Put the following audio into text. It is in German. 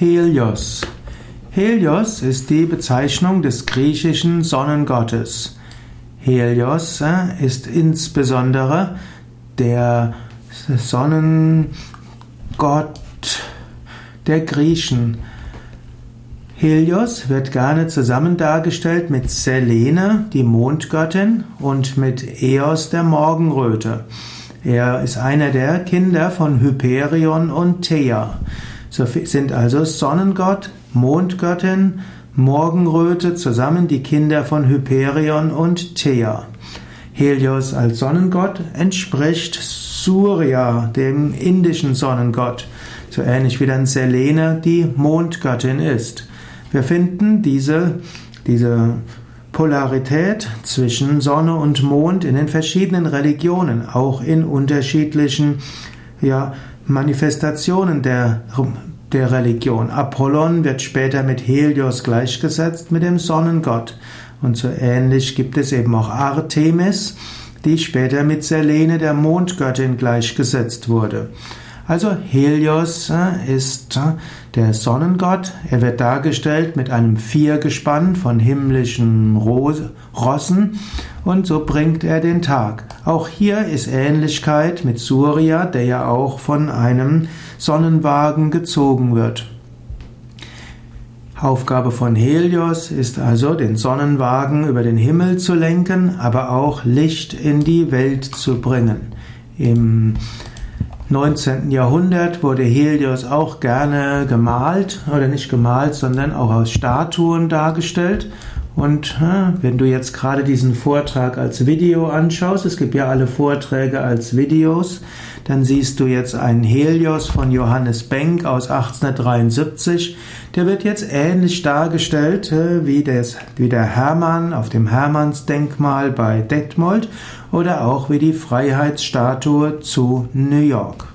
Helios. Helios ist die Bezeichnung des griechischen Sonnengottes. Helios äh, ist insbesondere der Sonnengott der Griechen. Helios wird gerne zusammen dargestellt mit Selene, die Mondgöttin, und mit Eos, der Morgenröte. Er ist einer der Kinder von Hyperion und Thea. So sind also Sonnengott, Mondgöttin, Morgenröte zusammen die Kinder von Hyperion und Thea. Helios als Sonnengott entspricht Surya, dem indischen Sonnengott, so ähnlich wie dann Selene die Mondgöttin ist. Wir finden diese, diese Polarität zwischen Sonne und Mond in den verschiedenen Religionen, auch in unterschiedlichen ja, Manifestationen der, der Religion. Apollon wird später mit Helios gleichgesetzt, mit dem Sonnengott. Und so ähnlich gibt es eben auch Artemis, die später mit Selene, der Mondgöttin, gleichgesetzt wurde. Also Helios äh, ist äh, der Sonnengott. Er wird dargestellt mit einem Viergespann von himmlischen Rossen und so bringt er den Tag. Auch hier ist Ähnlichkeit mit Surya, der ja auch von einem Sonnenwagen gezogen wird. Aufgabe von Helios ist also, den Sonnenwagen über den Himmel zu lenken, aber auch Licht in die Welt zu bringen. Im 19. Jahrhundert wurde Helios auch gerne gemalt, oder nicht gemalt, sondern auch aus Statuen dargestellt. Und wenn du jetzt gerade diesen Vortrag als Video anschaust, es gibt ja alle Vorträge als Videos, dann siehst du jetzt einen Helios von Johannes Benck aus 1873. Der wird jetzt ähnlich dargestellt wie, des, wie der Hermann auf dem Hermannsdenkmal bei Detmold oder auch wie die Freiheitsstatue zu New York.